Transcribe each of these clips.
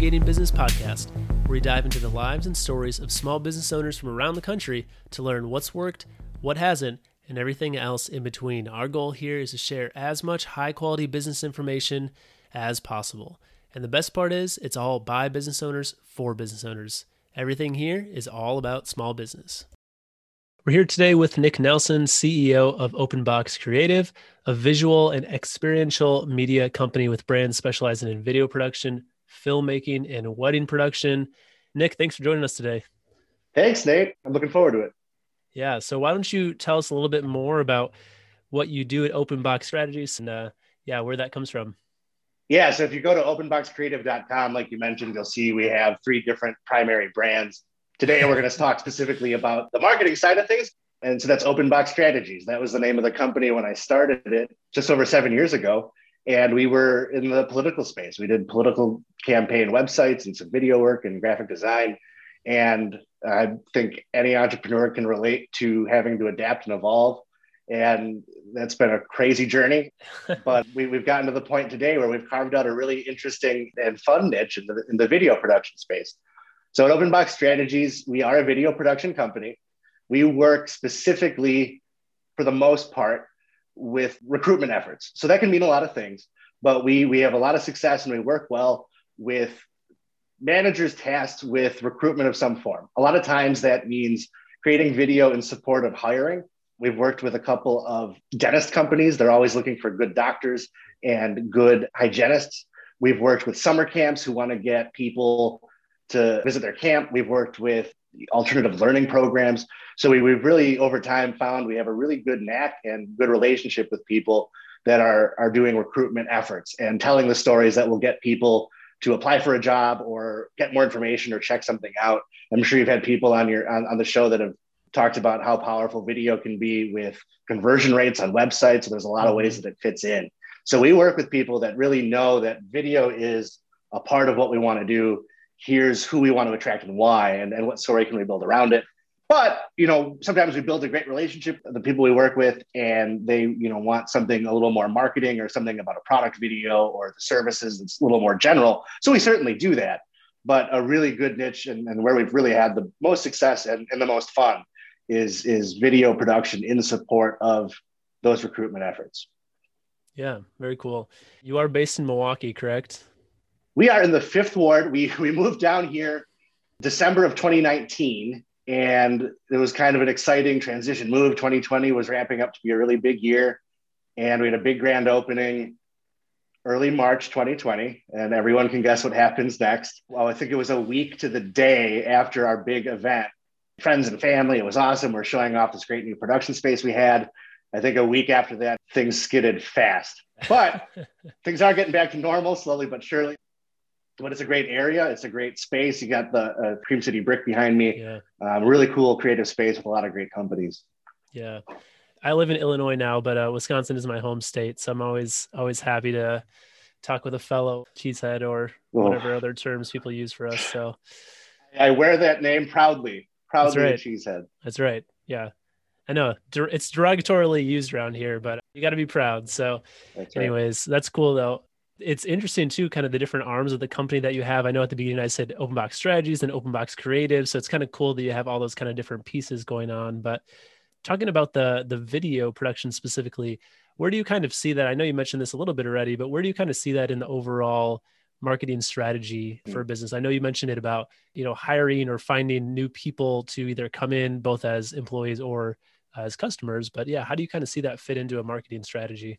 Navigating Business podcast, where we dive into the lives and stories of small business owners from around the country to learn what's worked, what hasn't, and everything else in between. Our goal here is to share as much high quality business information as possible. And the best part is, it's all by business owners for business owners. Everything here is all about small business. We're here today with Nick Nelson, CEO of OpenBox Creative, a visual and experiential media company with brands specializing in video production, filmmaking, and wedding production. Nick, thanks for joining us today. Thanks, Nate. I'm looking forward to it. Yeah. So, why don't you tell us a little bit more about what you do at Open Box Strategies and, uh, yeah, where that comes from? Yeah. So, if you go to openboxcreative.com, like you mentioned, you'll see we have three different primary brands Today, we're going to talk specifically about the marketing side of things. And so that's Open Box Strategies. That was the name of the company when I started it just over seven years ago. And we were in the political space. We did political campaign websites and some video work and graphic design. And I think any entrepreneur can relate to having to adapt and evolve. And that's been a crazy journey. but we, have gotten to the point today where we've carved out a really interesting and fun niche in the, in the video production space. So at OpenBox Strategies, we are a video production company. We work specifically, for the most part, with recruitment efforts. So that can mean a lot of things, but we we have a lot of success and we work well with managers tasked with recruitment of some form. A lot of times that means creating video in support of hiring. We've worked with a couple of dentist companies. They're always looking for good doctors and good hygienists. We've worked with summer camps who want to get people to visit their camp. We've worked with alternative learning programs. So we, we've really over time found we have a really good knack and good relationship with people that are, are doing recruitment efforts and telling the stories that will get people to apply for a job or get more information or check something out. I'm sure you've had people on your on, on the show that have talked about how powerful video can be with conversion rates on websites. So there's a lot of ways that it fits in. So we work with people that really know that video is a part of what we want to do here's who we want to attract and why and, and what story can we build around it. But you know sometimes we build a great relationship with the people we work with and they you know want something a little more marketing or something about a product video or the services that's a little more general. So we certainly do that. But a really good niche and, and where we've really had the most success and, and the most fun is is video production in support of those recruitment efforts. Yeah very cool. You are based in milwaukee correct we are in the fifth ward. We we moved down here December of 2019, and it was kind of an exciting transition move. 2020 was ramping up to be a really big year, and we had a big grand opening early March 2020, and everyone can guess what happens next. Well, I think it was a week to the day after our big event. Friends and family, it was awesome. We're showing off this great new production space we had. I think a week after that, things skidded fast. But things are getting back to normal slowly but surely but it's a great area. It's a great space. You got the uh, Cream City Brick behind me. Yeah. Um, really cool creative space with a lot of great companies. Yeah. I live in Illinois now, but uh, Wisconsin is my home state. So I'm always, always happy to talk with a fellow cheesehead or whatever oh. other terms people use for us. So I wear that name proudly. Proudly right. cheesehead. That's right. Yeah. I know it's derogatorily used around here, but you got to be proud. So, that's anyways, right. that's cool though it's interesting too, kind of the different arms of the company that you have. I know at the beginning I said open box strategies and open box creative. So it's kind of cool that you have all those kind of different pieces going on. But talking about the the video production specifically, where do you kind of see that? I know you mentioned this a little bit already, but where do you kind of see that in the overall marketing strategy hmm. for a business? I know you mentioned it about, you know, hiring or finding new people to either come in both as employees or as customers, but yeah, how do you kind of see that fit into a marketing strategy?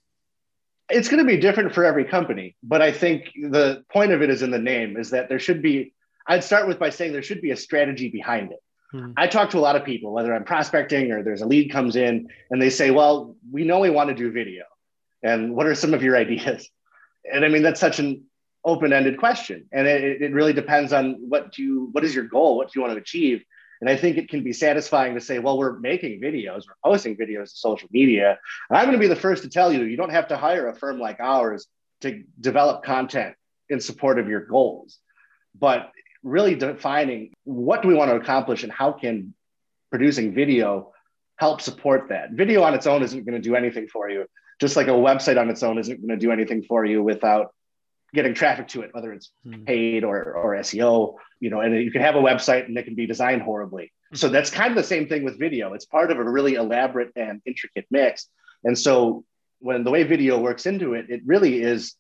It's going to be different for every company but i think the point of it is in the name is that there should be i'd start with by saying there should be a strategy behind it. Hmm. i talk to a lot of people whether i'm prospecting or there's a lead comes in and they say well we know we want to do video and what are some of your ideas? And i mean that's such an open-ended question and it, it really depends on what do you what is your goal? What do you want to achieve and I think it can be satisfying to say, well, we're making videos, we're posting videos to social media. And I'm going to be the first to tell you, you don't have to hire a firm like ours to develop content in support of your goals. But really defining what do we want to accomplish and how can producing video help support that. Video on its own isn't going to do anything for you, just like a website on its own isn't going to do anything for you without getting traffic to it, whether it's hmm. paid or, or SEO, you know, and you can have a website and it can be designed horribly. Hmm. So that's kind of the same thing with video. It's part of a really elaborate and intricate mix. And so when the way video works into it, it really is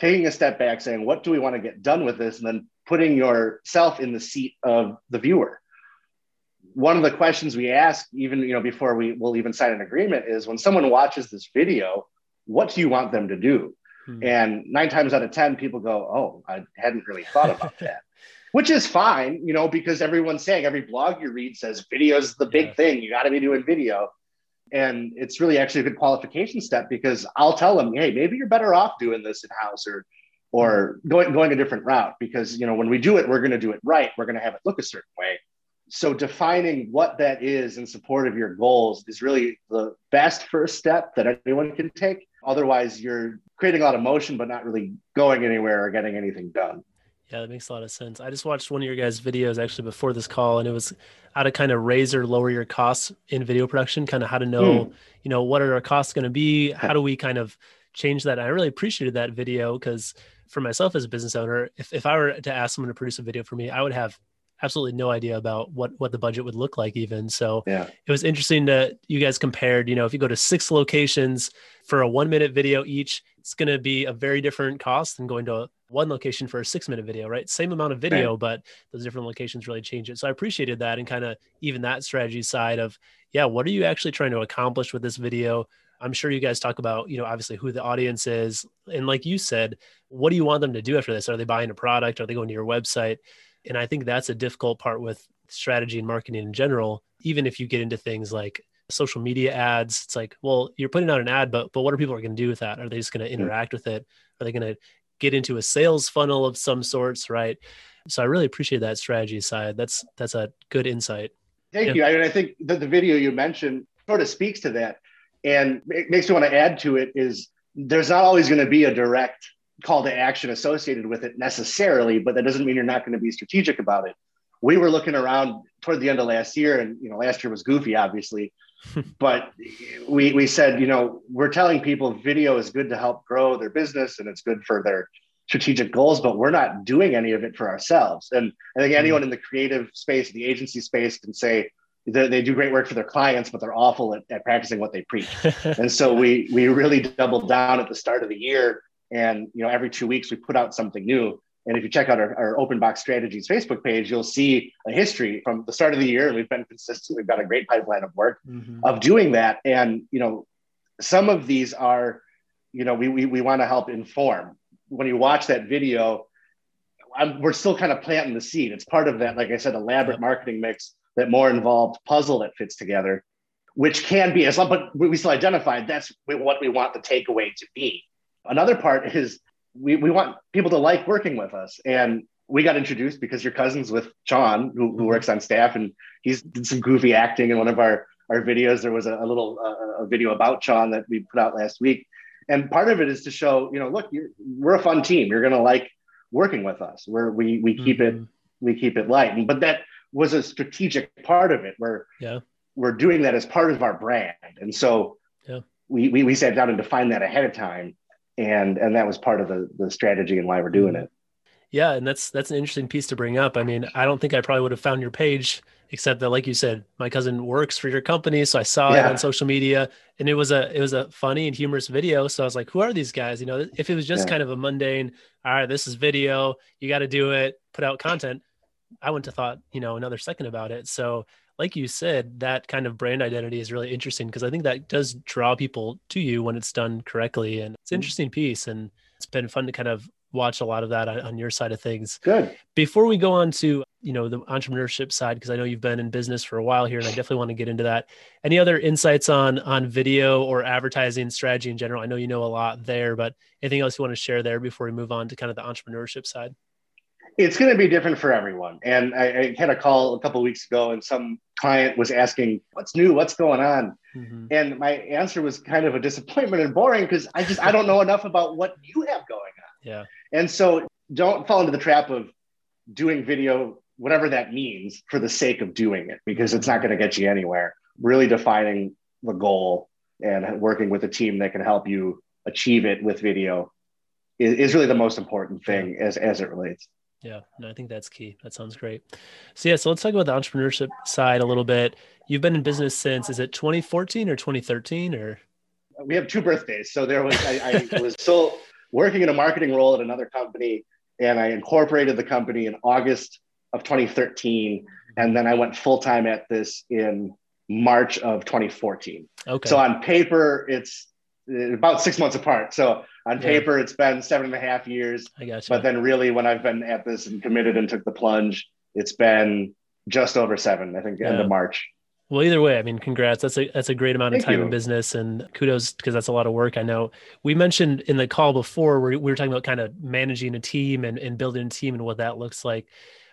taking a step back, saying, what do we want to get done with this? And then putting yourself in the seat of the viewer. One of the questions we ask, even you know, before we will even sign an agreement, is when someone watches this video, what do you want them to do? Hmm. And nine times out of 10, people go, Oh, I hadn't really thought about that, which is fine, you know, because everyone's saying every blog you read says video is the big yeah. thing. You got to be doing video. And it's really actually a good qualification step because I'll tell them, Hey, maybe you're better off doing this in house or, or going, going a different route because, you know, when we do it, we're going to do it right. We're going to have it look a certain way. So defining what that is in support of your goals is really the best first step that anyone can take. Otherwise, you're creating a lot of motion, but not really going anywhere or getting anything done. Yeah, that makes a lot of sense. I just watched one of your guys' videos actually before this call, and it was how to kind of raise or lower your costs in video production, kind of how to know, mm. you know, what are our costs going to be? How do we kind of change that? And I really appreciated that video because for myself as a business owner, if, if I were to ask someone to produce a video for me, I would have absolutely no idea about what what the budget would look like even so yeah. it was interesting that you guys compared you know if you go to six locations for a one minute video each it's going to be a very different cost than going to one location for a six minute video right same amount of video right. but those different locations really change it so i appreciated that and kind of even that strategy side of yeah what are you actually trying to accomplish with this video I'm sure you guys talk about, you know, obviously who the audience is. And like you said, what do you want them to do after this? Are they buying a product? Are they going to your website? And I think that's a difficult part with strategy and marketing in general. Even if you get into things like social media ads, it's like, well, you're putting out an ad, but but what are people going to do with that? Are they just going to interact with it? Are they going to get into a sales funnel of some sorts, right? So I really appreciate that strategy side. That's that's a good insight. Thank yeah. you. I mean, I think that the video you mentioned sort of speaks to that, and it makes me want to add to it is there's not always going to be a direct call to action associated with it necessarily, but that doesn't mean you're not going to be strategic about it. We were looking around toward the end of last year, and you know, last year was goofy, obviously, but we we said, you know, we're telling people video is good to help grow their business and it's good for their strategic goals, but we're not doing any of it for ourselves. And I think hmm. anyone in the creative space, the agency space, can say they do great work for their clients, but they're awful at, at practicing what they preach. and so we we really doubled down at the start of the year and you know, every two weeks we put out something new. And if you check out our, our Open Box Strategies Facebook page, you'll see a history from the start of the year. And we've been consistent. We've got a great pipeline of work mm-hmm. of doing that. And you know, some of these are, you know, we we, we want to help inform. When you watch that video, I'm, we're still kind of planting the seed. It's part of that, like I said, elaborate marketing mix, that more involved puzzle that fits together, which can be as long, but we still identified that's what we want the takeaway to be. Another part is we, we want people to like working with us. And we got introduced because your cousin's with John, who, who works on staff, and he's did some goofy acting in one of our, our videos. There was a, a little uh, a video about John that we put out last week. And part of it is to show, you know, look, we're a fun team. You're going to like working with us. Where we we keep mm-hmm. it we keep it light. But that was a strategic part of it where yeah. we're doing that as part of our brand. And so yeah. we, we we sat down and defined that ahead of time and and that was part of the the strategy and why we're doing mm-hmm. it. Yeah and that's that's an interesting piece to bring up. I mean i don't think i probably would have found your page except that like you said my cousin works for your company so i saw yeah. it on social media and it was a it was a funny and humorous video so i was like who are these guys? You know if it was just yeah. kind of a mundane all right this is video you got to do it put out content i wouldn't have thought you know another second about it. So like you said, that kind of brand identity is really interesting because I think that does draw people to you when it's done correctly. And it's an mm-hmm. interesting piece. And it's been fun to kind of watch a lot of that on, on your side of things. Good. Before we go on to, you know, the entrepreneurship side, because I know you've been in business for a while here and I definitely want to get into that. Any other insights on on video or advertising strategy in general? I know you know a lot there, but anything else you want to share there before we move on to kind of the entrepreneurship side? It's going to be different for everyone. And I, I had a call a couple weeks ago, and some client was asking, "What's new? What's going on?" Mm-hmm. And my answer was kind of a disappointment and boring because I just I don't know enough about what you have going on. Yeah. And so don't fall into the trap of doing video, whatever that means, for the sake of doing it, because it's not going to get you anywhere. Really defining the goal and working with a team that can help you achieve it with video is, is really the most important thing as as it relates. Yeah, no, I think that's key. That sounds great. So yeah, so let's talk about the entrepreneurship side a little bit. You've been in business since is it 2014 or 2013 or? We have two birthdays. So there was I, I was still working in a marketing role at another company, and I incorporated the company in August of 2013, and then I went full time at this in March of 2014. Okay. So on paper, it's Uh, about six months apart. So on paper, it's been seven and a half years. I got you. But then really when I've been at this and committed and took the plunge, it's been just over seven, I think, yeah. end of March. Well, either way, I mean, congrats. That's a that's a great amount of Thank time you. in business, and kudos because that's a lot of work. I know we mentioned in the call before we were talking about kind of managing a team and, and building a team and what that looks like.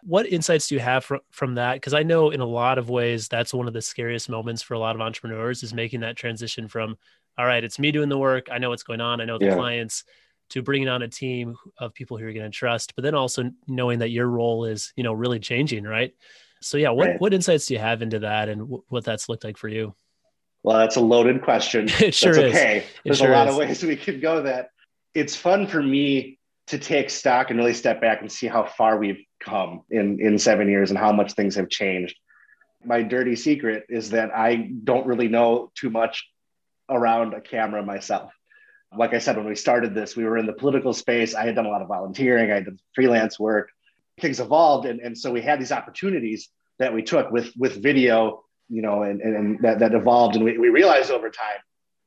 What insights do you have from from that? Because I know in a lot of ways that's one of the scariest moments for a lot of entrepreneurs is making that transition from all right, it's me doing the work. I know what's going on. I know the yeah. clients to bringing on a team of people who you're going to trust, but then also knowing that your role is, you know, really changing, right? So yeah, what, right. what insights do you have into that and w- what that's looked like for you? Well, that's a loaded question. it sure that's is. Okay. There's sure a lot is. of ways we could go that. It's fun for me to take stock and really step back and see how far we've come in, in seven years and how much things have changed. My dirty secret is that I don't really know too much around a camera myself. Like I said, when we started this, we were in the political space. I had done a lot of volunteering, I did freelance work. Things evolved. And, and so we had these opportunities that we took with, with video, you know, and, and, and that, that evolved. And we, we realized over time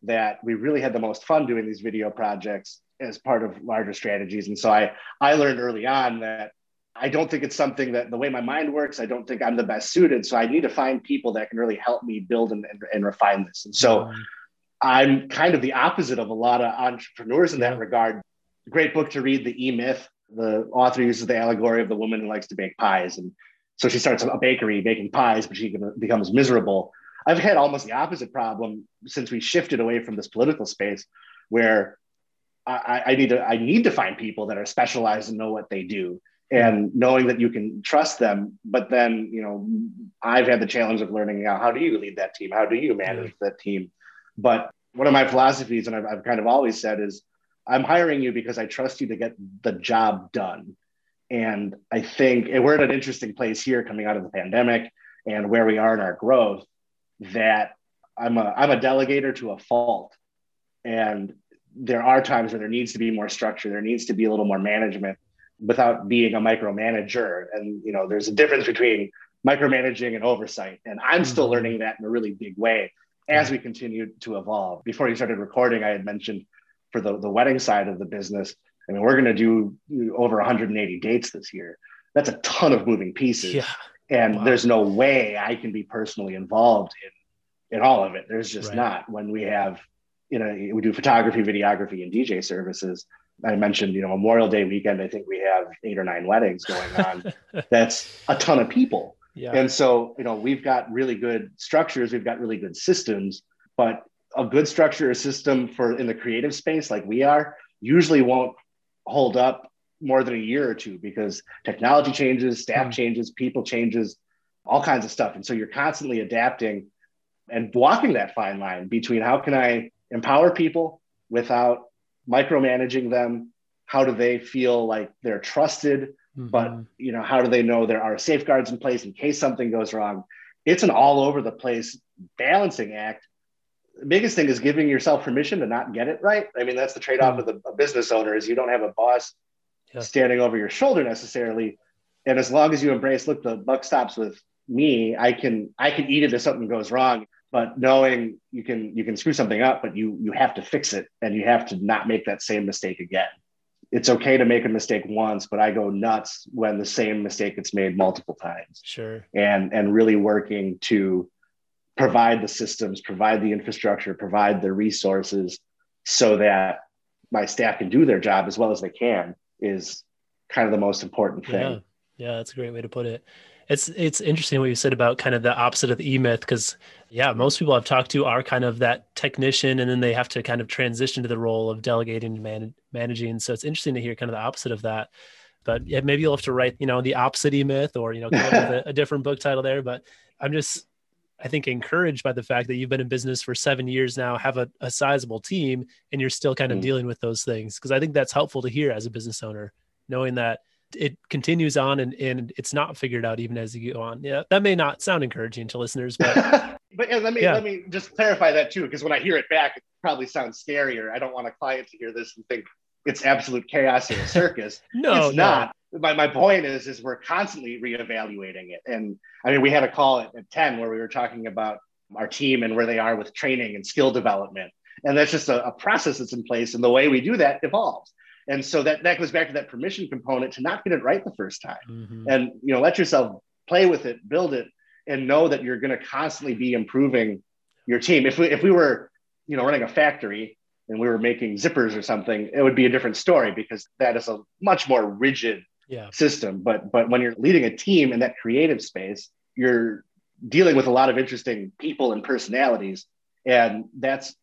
that we really had the most fun doing these video projects as part of larger strategies. And so I, I learned early on that I don't think it's something that the way my mind works, I don't think I'm the best suited. So I need to find people that can really help me build and, and, and refine this. And so mm-hmm. I'm kind of the opposite of a lot of entrepreneurs in that regard. Great book to read, The E Myth. The author uses the allegory of the woman who likes to bake pies. And so she starts a bakery baking pies, but she becomes miserable. I've had almost the opposite problem since we shifted away from this political space where I, I need to I need to find people that are specialized and know what they do and knowing that you can trust them but then you know i've had the challenge of learning out how do you lead that team how do you manage that team but one of my philosophies, and I've, I've kind of always said, is I'm hiring you because I trust you to get the job done. And I think and we're at an interesting place here coming out of the pandemic and where we are in our growth that I'm a, I'm a delegator to a fault. And there are times where there needs to be more structure. There needs to be a little more management without being a micromanager. And, you know, there's a difference between micromanaging and oversight. And I'm still mm-hmm. learning that in a really big way as we continue to evolve. Before you started recording, I had mentioned for the, the wedding side of the business, I mean, we're going to do over 180 dates this year. That's a ton of moving pieces. Yeah. And wow. there's no way I can be personally involved in, in all of it. There's just right. not when we have, you know, we do photography, videography, and DJ services. I mentioned, you know, Memorial Day weekend, I think we have eight or nine weddings going on. That's a ton of people. Yeah. And so, you know, we've got really good structures, we've got really good systems, but a good structure or system for in the creative space like we are usually won't hold up more than a year or two because technology changes, staff mm. changes, people changes, all kinds of stuff. And so you're constantly adapting and walking that fine line between how can I empower people without micromanaging them? How do they feel like they're trusted? Mm-hmm. But you know, how do they know there are safeguards in place in case something goes wrong? It's an all over the place balancing act. The biggest thing is giving yourself permission to not get it right. I mean, that's the trade-off mm-hmm. with a, a, business owner is you don't have a boss yeah. standing over your shoulder necessarily. And as long as you embrace, look, the buck stops with me. I can I can eat it if something goes wrong but knowing you can you can screw something up but you you have to fix it and you have to not make that same mistake again it's okay to make a mistake once, but I go nuts when the same mistake gets made multiple times. Sure. And and really working to provide the systems, provide the infrastructure, provide the resources so that my staff can do their job as well as they can is kind of the most important thing. Yeah. Yeah, that's a great way to put it it's it's interesting what you said about kind of the opposite of the E myth because yeah, most people I've talked to are kind of that technician, and then they have to kind of transition to the role of delegating and man- managing. So it's interesting to hear kind of the opposite of that. But yeah, maybe you'll have to write, you know, the opposite E myth, or you know, come up with a, a different book title there. But I'm just I think encouraged by the fact that you've been in business for seven years now, have a, a sizable team, and you're still kind of mm. dealing with those things. Because I think that's helpful to hear as a business owner, knowing that it continues on and, and it's not figured out even as you go on. Yeah, that may not sound encouraging to listeners, but but yeah, let me yeah. let me just clarify that too, because when I hear it back, it probably sounds scarier. I don't want a client to hear this and think it's absolute chaos or a circus. no, it's not. My, my point is is we're constantly reevaluating it. And I mean, we had a call at, at 10 where we were talking about our team and where they are with training and skill development. And that's just a, a process that's in place. And the way we do that evolves. And so that, that goes back to that permission component to not get it right the first time. Mm-hmm. And you know, let yourself play with it, build it, and know that you're going to constantly be improving your team. If we if we were, you know, running a factory and we were making zippers or something, it would be a different story because that is a much more rigid yeah. system. But but when you're leading a team in that creative space, you're dealing with a lot of interesting people and personalities, and that's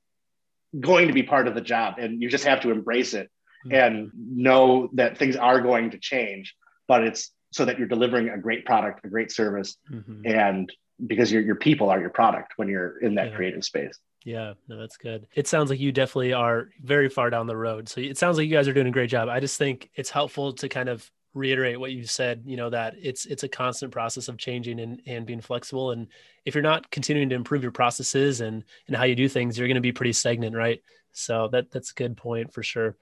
going to be part of the job. And you just have to embrace it. And know that things are going to change. But it's so that you're delivering a great product, a great service, mm-hmm. and because your your people are your product when you're in that yeah. creative space. Yeah, no, that's good. It sounds like you definitely are very far down the road. So it sounds like you guys are doing a great job. I just think it's helpful to kind of reiterate what you said, you know, that it's it's a constant process of changing and, and being flexible. And if you're not continuing to improve your processes and and how you do things, you're going to be pretty stagnant, right? So that that's a good point for sure.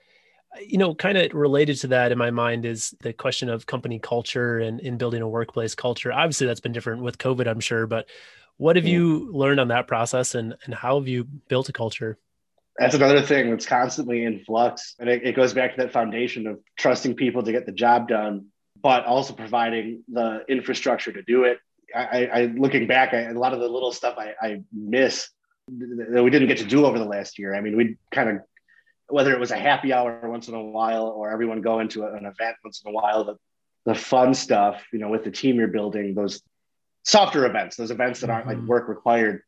Uh, you know, kind of related to that in my mind is the question of company culture and in building a workplace culture. Obviously, that's been different with COVID, I'm sure, but what have hmm. you learned on that process and, and how have you built a culture? That's another thing that's constantly in flux. And it, it goes back to that foundation of trusting people to get the job done, but also providing the infrastructure to do it. I, I looking back, I, a lot of the little stuff I, I miss that we didn't get to do over the last year. I mean, we kind of whether it was a happy hour once in a while or everyone going to an event once in a while, the, the fun stuff, you know, with the team you're building, those softer events, those events that aren't like mm-hmm. work required,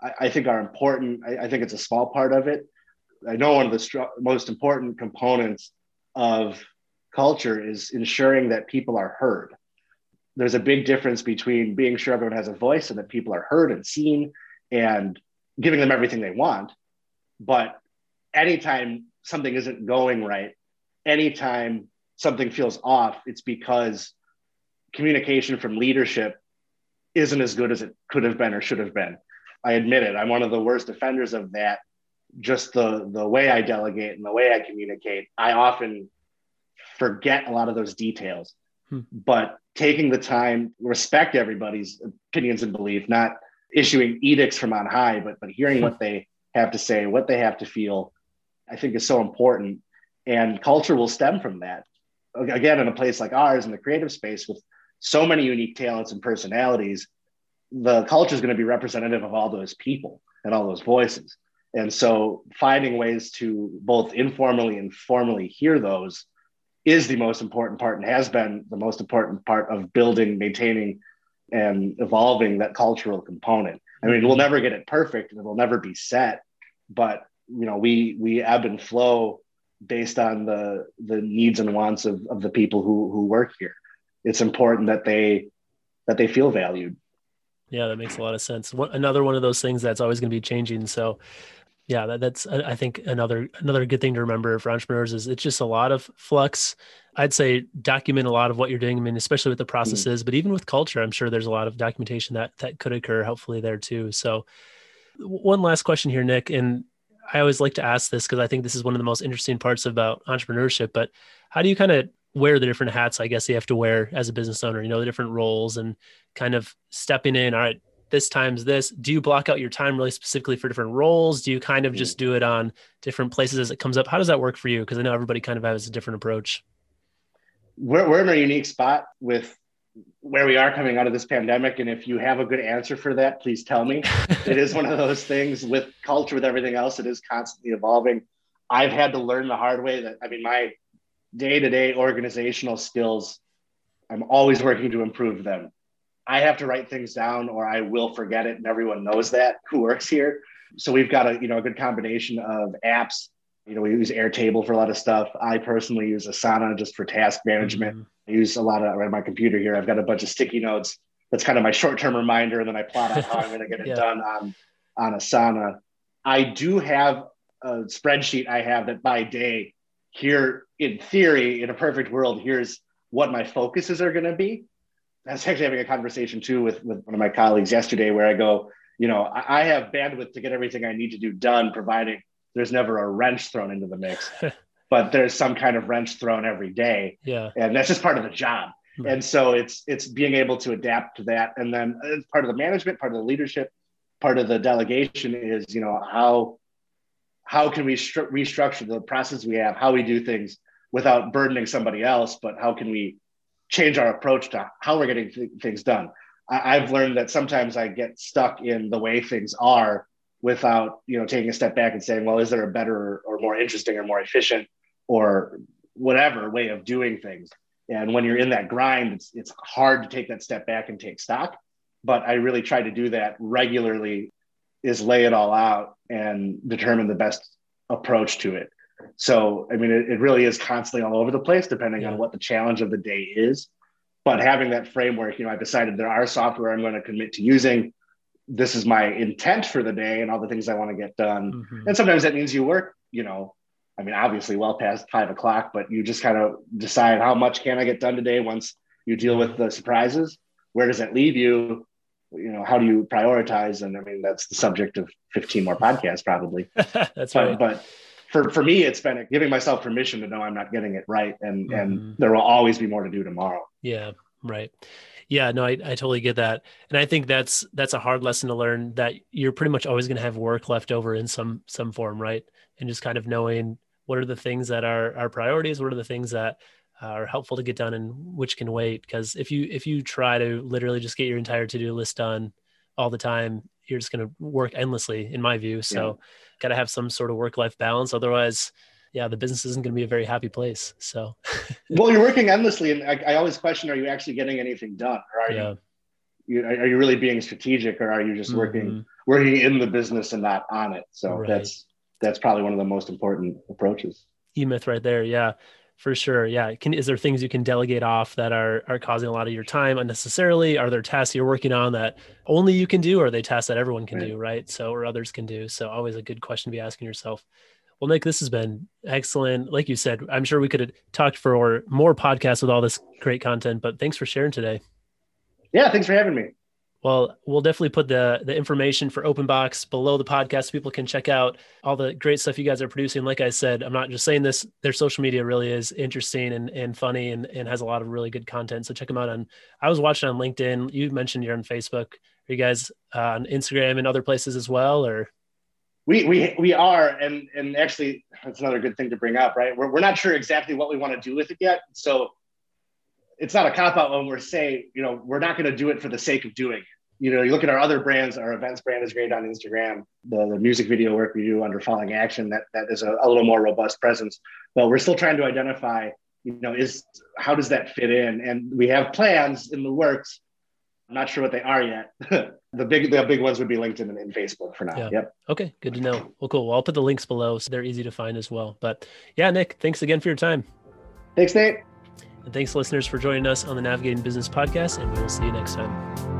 I, I think are important. I, I, think it's a small part of it. I know one of the str- most important components of culture is ensuring that people are heard. There's a big difference between being sure everyone has a voice and that people are heard and seen and giving them everything they want. But anytime something isn't going right, anytime something feels off, it's because communication from leadership isn't as good as it could have been or should have been. I admit it. I'm one of the worst offenders of that. Just the the way I delegate and the way I communicate, I often forget a lot of those details. Hmm. But taking the time, respect everybody's opinions and belief, not issuing edicts from on high, but but hearing what they have to say, what they have to feel, I think is so important. And culture will stem from that. Again, in a place like ours, in the creative space, with so many unique talents and personalities, the culture is going to be representative of all those people and all those voices. And so finding ways to both informally and formally hear those is the most important part and has been the most important part of building, maintaining, and evolving that cultural component. I mean, we'll never get it perfect and it'll never be set, but you know, we we ebb and flow based on the the needs and wants of, of the people who who work here it's important that they that they feel valued. Yeah, that makes a lot of sense. One, another one of those things that's always going to be changing. So, yeah, that, that's I think another another good thing to remember for entrepreneurs is it's just a lot of flux. I'd say document a lot of what you're doing. I mean, especially with the mm. processes, mm. but even with culture, I'm sure there's a lot of documentation that that could occur. Hopefully, there too. So, one last question here, Nick, and I always like to ask this because I think this is one of the most interesting parts about entrepreneurship. But how do you kind of wear the different hats, I guess you have to wear as a business owner, you know, the different roles and kind of stepping in. All right, this time's this. Do you block out your time really specifically for different roles? Do you kind of just mm. do it on different places as it comes up? How does that work for you? Because I know everybody kind of has a different approach. We're, we're in a unique spot with where we are coming out of this pandemic. And if you have a good answer for that, please tell me. it is one of those things with culture, with everything else, it is constantly evolving. I've had to learn the hard way that, I mean, my day to day organizational skills, I'm always working to improve them. I have to write things down or I will forget it. And everyone knows that who works here. So we've got a, you know, a good combination of apps. You know, we use Airtable for a lot of stuff. I personally use Asana just for task management. Mm-hmm. I use a lot of on my computer here. I've got a bunch of sticky notes that's kind of my short-term reminder, and then I plot out how I'm going to get it yeah. done on on Asana. I do have a spreadsheet I have that by day here in theory, in a perfect world, here's what my focuses are going to be. I was actually having a conversation too with, with one of my colleagues yesterday where I go, you know, I, I have bandwidth to get everything I need to do done, providing there's never a wrench thrown into the mix. but there's some kind of wrench thrown every day. Yeah. And that's just part of the job. Right. And so it's it's being able to adapt to that. And then uh, part of the management, part of the leadership, part of the delegation is, you know, how how can we stru- restructure the process we have, how we do things without burdening somebody else, but how can we change our approach to how we're getting th- things done? I- I've learned that sometimes I get stuck in the way things are without, you know, taking a step back and saying, well, is there a better or more interesting or more efficient or whatever way of doing things? And when you're in that grind, it's, it's hard to take that step back and take stock. But I really try to do that regularly is lay it all out and determine the best approach to it. So, I mean, it, it really is constantly all over the place, depending yeah. on what the challenge of the day is. But having that framework, you know, I've decided there are software I'm going to commit to using. This is my intent for the day and all the things I want to get done. Mm-hmm. And sometimes that means you work, you know, I mean, obviously well past five o'clock, but you just kind of decide how much can I get done today once you deal with the surprises. Where does that leave you? you know how do you prioritize? And i mean that's the subject of 15 more podcasts probably. That's right. but, for, for me it's been giving myself permission to know i'm not getting it right and mm-hmm. and there will always be more to do tomorrow. Yeah right. Yeah no I, I totally get that. And i think that's that's a hard lesson to learn that you're pretty much always going to have work left over in some some form right? And just kind of knowing what are the things that are our priorities what are the things that uh, are helpful to get done and which can wait because if you if you try to literally just get your entire to-do list done all the time you're just going to work endlessly in my view so yeah. got to have some sort of work-life balance otherwise yeah the business isn't going to be a very happy place so well you're working endlessly and I, I, always question are you actually getting anything done or are yeah. you, you are you really being strategic or are you just mm-hmm. working working in the business and not on it so right. that's that's probably one of the most important approaches e-myth right there yeah for sure. Yeah. Can is there things you can delegate off that are are causing a lot of your time unnecessarily? Are there tasks you're working on that only you can do, or are they tasks that everyone can right. do, right? So or others can do. So always a good question to be asking yourself. Well, Nick, this has been excellent. Like you said, I'm sure we could have talked for more podcasts with all this great content, but thanks for sharing today. Yeah, thanks for having me. Well, we'll definitely put the the information for Open Box below the podcast. So people can check out all the great stuff you guys are producing. Like I said, I'm not just saying this. Their social media really is interesting and, and funny and, and has a lot of really good content. So check them out on. I was watching on LinkedIn. You mentioned you're on Facebook. Are you guys uh, on Instagram and other places as well, or? We, we, we are, and and actually, that's another good thing to bring up, right? We're, we're not sure exactly what we want to do with it yet. So it's not a cop out when we're saying, you know, we're not going to do it for the sake of doing it. You know, you look at our other brands, our events brand is great on Instagram. The, the music video work we do under Falling Action, that, that is a, a little more robust presence. But we're still trying to identify, you know, is how does that fit in? And we have plans in the works. I'm not sure what they are yet. the big the big ones would be LinkedIn and, and Facebook for now. Yeah. Yep. Okay, good to know. Well, cool. Well, I'll put the links below so they're easy to find as well. But yeah, Nick, thanks again for your time. Thanks, Nate. And thanks, listeners, for joining us on the Navigating Business podcast, and we will see you next time.